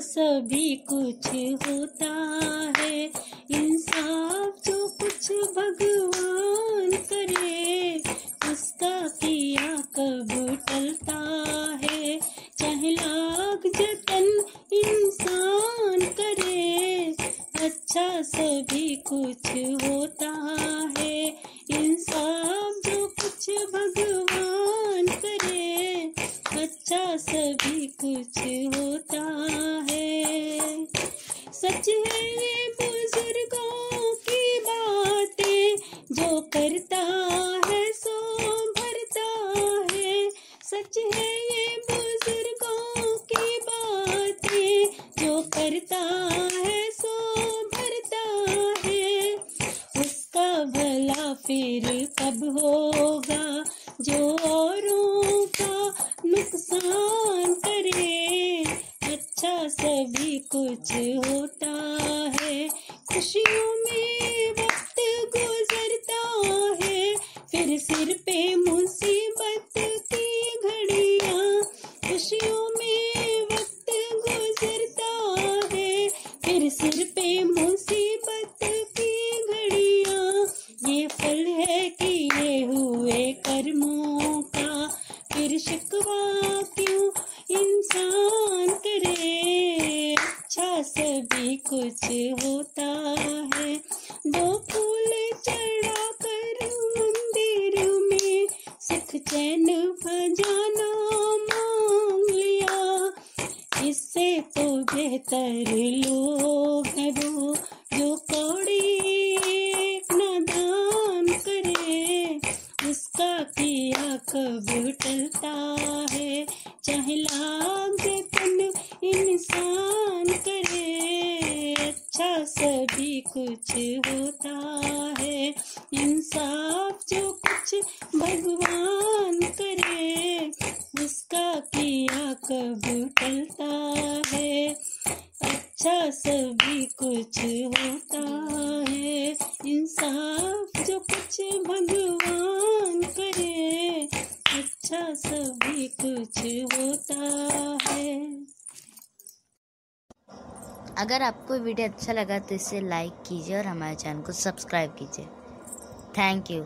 सभी कुछ होता है। इंसाफ जो कुछ भगवान करे, उसका किया कब टलता है? चाहे लाख जतन इंसान करे अच्छा सभी कुछ होता है। इंसाफ जो कुछ भगवान करे अच्छा सभी कुछ है है बुज़ुर्गों की बातें। जो करता है सो भरता है। सच है ये बुज़ुर्गों की बातें। जो करता है सो भरता है। उसका भला फिर कब होगा? जो औरों का नुकसान सभी कुछ होता है। खुशियों में वक्त गुजरता है। फिर सिर पे मुसीबत की घड़ियाँ। खुशियों में वक्त गुजरता है। फिर सिर पे मुसीबत की घड़ियाँ। ये फल है कि ये हुए कर्मों का। फिर शिकवा अच्छा सभी कुछ होता है। दो फूल चढ़ा कर मंदिर में सुख चैन भजाना मांग लिया। इससे तो बेहतर लोग वो जो कौड़ी एक दान करे। उसका किया कब टलता है? चाहे जतन इंसान सभी कुछ होता है। इंसाफ जो कुछ भगवान करे, उसका किया कब टलता है? अच्छा सभी कुछ होता है। इंसाफ जो कुछ भगवान करे अच्छा सभी कुछ होता है। अगर आपको वीडियो अच्छा लगा तो इसे लाइक कीजिए और हमारे चैनल को सब्सक्राइब कीजिए। Thank you.